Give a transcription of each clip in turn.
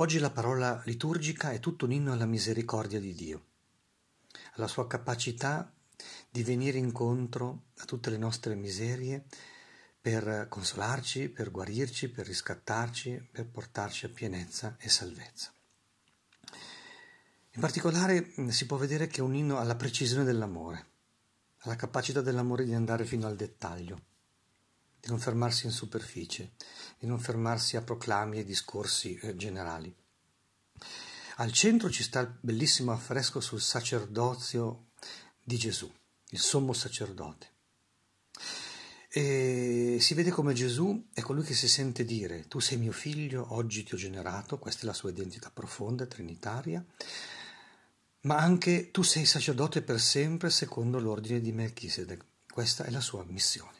Oggi la parola liturgica è tutto un inno alla misericordia di Dio, alla sua capacità di venire incontro a tutte le nostre miserie per consolarci, per guarirci, per riscattarci, per portarci a pienezza e salvezza. In particolare mm, si può vedere che è un inno alla precisione dell'amore, alla capacità dell'amore di andare fino al dettaglio, di non fermarsi in superficie, di non fermarsi a proclami e discorsi eh, generali. Al centro ci sta il bellissimo affresco sul sacerdozio di Gesù, il sommo sacerdote. E si vede come Gesù è colui che si sente dire tu sei mio figlio, oggi ti ho generato, questa è la sua identità profonda, trinitaria, ma anche tu sei sacerdote per sempre secondo l'ordine di Melchisedec, questa è la sua missione.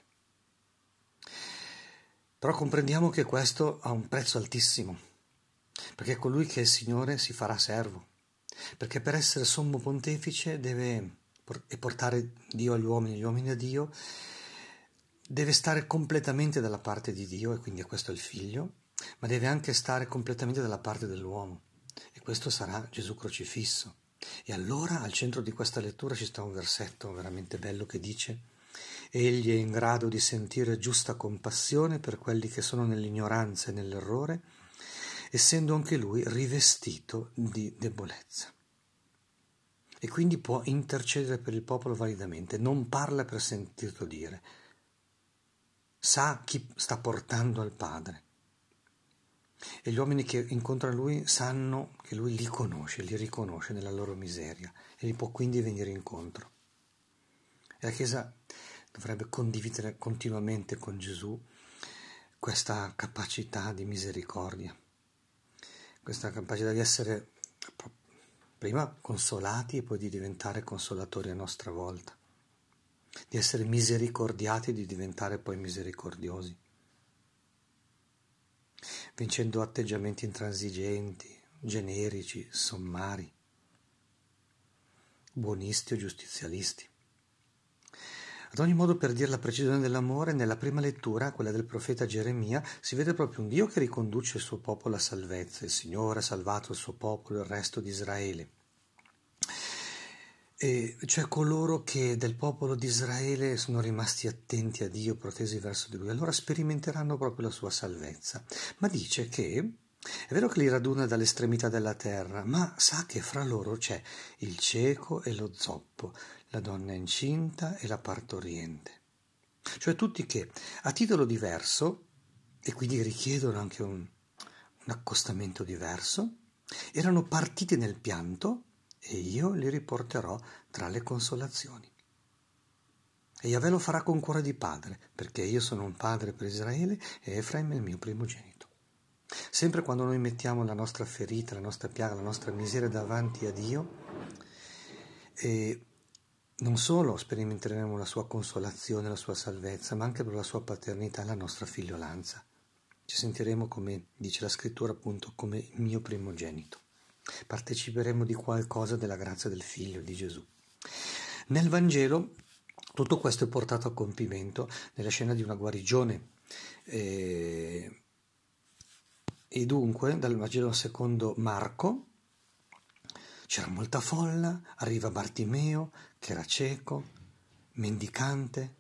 Però comprendiamo che questo ha un prezzo altissimo, perché colui che è il Signore si farà servo, perché per essere sommo pontefice deve e portare Dio agli uomini, gli uomini a Dio, deve stare completamente dalla parte di Dio, e quindi questo è il figlio, ma deve anche stare completamente dalla parte dell'uomo, e questo sarà Gesù crocifisso. E allora al centro di questa lettura ci sta un versetto veramente bello che dice Egli è in grado di sentire giusta compassione per quelli che sono nell'ignoranza e nell'errore, essendo anche lui rivestito di debolezza. E quindi può intercedere per il popolo validamente, non parla per sentirlo dire, sa chi sta portando al Padre. E gli uomini che incontrano lui sanno che lui li conosce, li riconosce nella loro miseria e li può quindi venire incontro. La Chiesa dovrebbe condividere continuamente con Gesù questa capacità di misericordia, questa capacità di essere prima consolati e poi di diventare consolatori a nostra volta, di essere misericordiati e di diventare poi misericordiosi, vincendo atteggiamenti intransigenti, generici, sommari, buonisti o giustizialisti. Ad ogni modo, per dire la precisione dell'amore, nella prima lettura, quella del profeta Geremia, si vede proprio un Dio che riconduce il suo popolo a salvezza. Il Signore ha salvato il suo popolo, il resto di Israele. E cioè coloro che del popolo di Israele sono rimasti attenti a Dio, protesi verso di Lui, allora sperimenteranno proprio la sua salvezza. Ma dice che è vero che li raduna dall'estremità della terra, ma sa che fra loro c'è il cieco e lo zoppo, la donna incinta e la partoriente. Cioè tutti che, a titolo diverso, e quindi richiedono anche un, un accostamento diverso, erano partiti nel pianto e io li riporterò tra le consolazioni. E Yahweh lo farà con cuore di padre, perché io sono un padre per Israele e Efraim è il mio primogenito. Sempre quando noi mettiamo la nostra ferita, la nostra piaga, la nostra miseria davanti a Dio, e non solo sperimenteremo la sua consolazione, la sua salvezza, ma anche per la sua paternità e la nostra figliolanza. Ci sentiremo, come dice la scrittura, appunto, come il mio primogenito. Parteciperemo di qualcosa della grazia del figlio di Gesù. Nel Vangelo tutto questo è portato a compimento nella scena di una guarigione. Eh, e dunque, dal Vangelo secondo Marco, c'era molta folla, arriva Bartimeo, che era cieco, mendicante,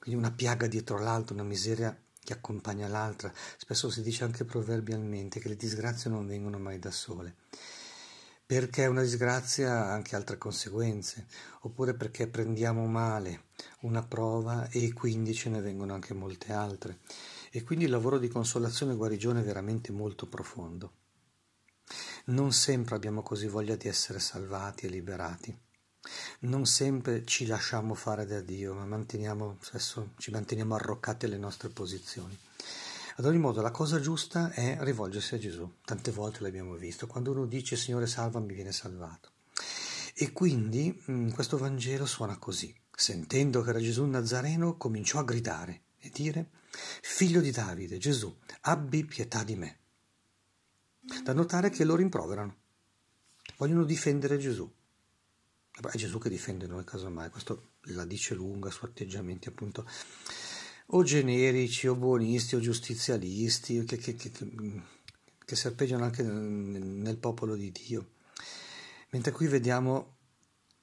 quindi una piaga dietro l'altra, una miseria che accompagna l'altra. Spesso si dice anche proverbialmente che le disgrazie non vengono mai da sole, perché una disgrazia ha anche altre conseguenze, oppure perché prendiamo male una prova e quindi ce ne vengono anche molte altre. E quindi il lavoro di consolazione e guarigione è veramente molto profondo. Non sempre abbiamo così voglia di essere salvati e liberati. Non sempre ci lasciamo fare da Dio, ma manteniamo, spesso ci manteniamo arroccati alle nostre posizioni. Ad ogni modo, la cosa giusta è rivolgersi a Gesù. Tante volte l'abbiamo visto. Quando uno dice Signore salva, mi viene salvato. E quindi mm, questo Vangelo suona così. Sentendo che era Gesù Nazareno, cominciò a gridare e dire Figlio di Davide, Gesù, abbi pietà di me. Da notare che lo rimproverano. Vogliono difendere Gesù. È Gesù che difende noi, casomai. Questo la dice lunga su atteggiamenti appunto o generici o buonisti o giustizialisti che, che, che, che serpeggiano anche nel popolo di Dio. Mentre qui vediamo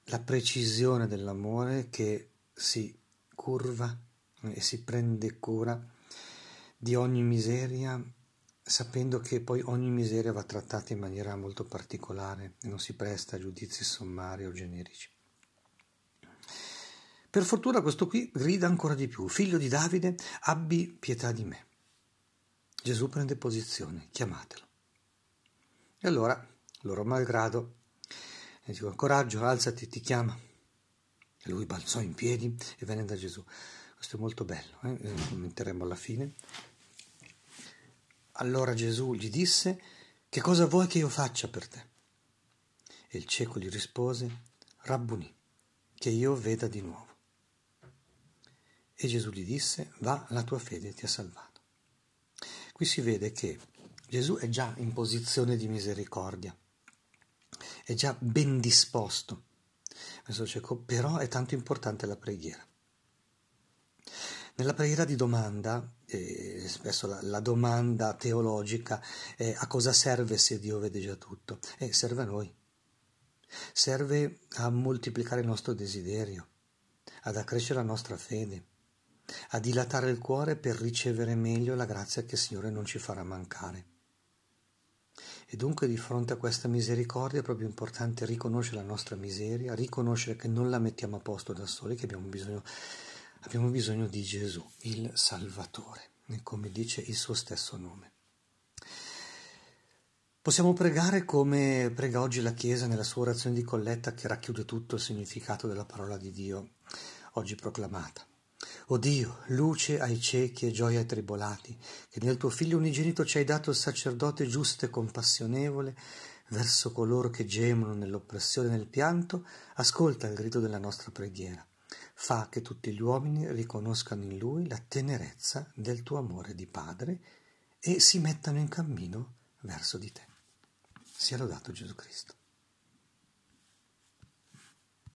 la precisione dell'amore che si curva e si prende cura di ogni miseria, sapendo che poi ogni miseria va trattata in maniera molto particolare e non si presta a giudizi sommari o generici. Per fortuna questo qui grida ancora di più, figlio di Davide, abbi pietà di me. Gesù prende posizione, chiamatelo. E allora, loro malgrado, gli dicono, coraggio, alzati, ti chiama. E lui balzò in piedi e venne da Gesù. Questo è molto bello, eh? lo commenteremo alla fine. Allora Gesù gli disse, che cosa vuoi che io faccia per te? E il cieco gli rispose, Rabbuni, che io veda di nuovo. E Gesù gli disse, va, la tua fede ti ha salvato. Qui si vede che Gesù è già in posizione di misericordia, è già ben disposto. Però è tanto importante la preghiera. Nella preghiera di domanda, eh, spesso la, la, domanda teologica è a cosa serve se Dio vede già tutto? Eh, serve a noi. Serve a moltiplicare il nostro desiderio, ad accrescere la nostra fede, a dilatare il cuore per ricevere meglio la grazia che il Signore non ci farà mancare. E dunque di fronte a questa misericordia è proprio importante riconoscere la nostra miseria, riconoscere che non la mettiamo a posto da soli, che abbiamo bisogno Abbiamo bisogno di Gesù, il Salvatore, come dice il suo stesso nome. Possiamo pregare come prega oggi la Chiesa nella sua orazione di colletta che racchiude tutto il significato della parola di Dio oggi proclamata. O Dio, luce ai ciechi e gioia ai tribolati, che nel tuo Figlio unigenito ci hai dato il sacerdote giusto e compassionevole verso coloro che gemono nell'oppressione e nel pianto, ascolta il grido della nostra preghiera fa che tutti gli uomini riconoscano in lui la tenerezza del tuo amore di Padre e si mettano in cammino verso di te. Sia lodato Gesù Cristo.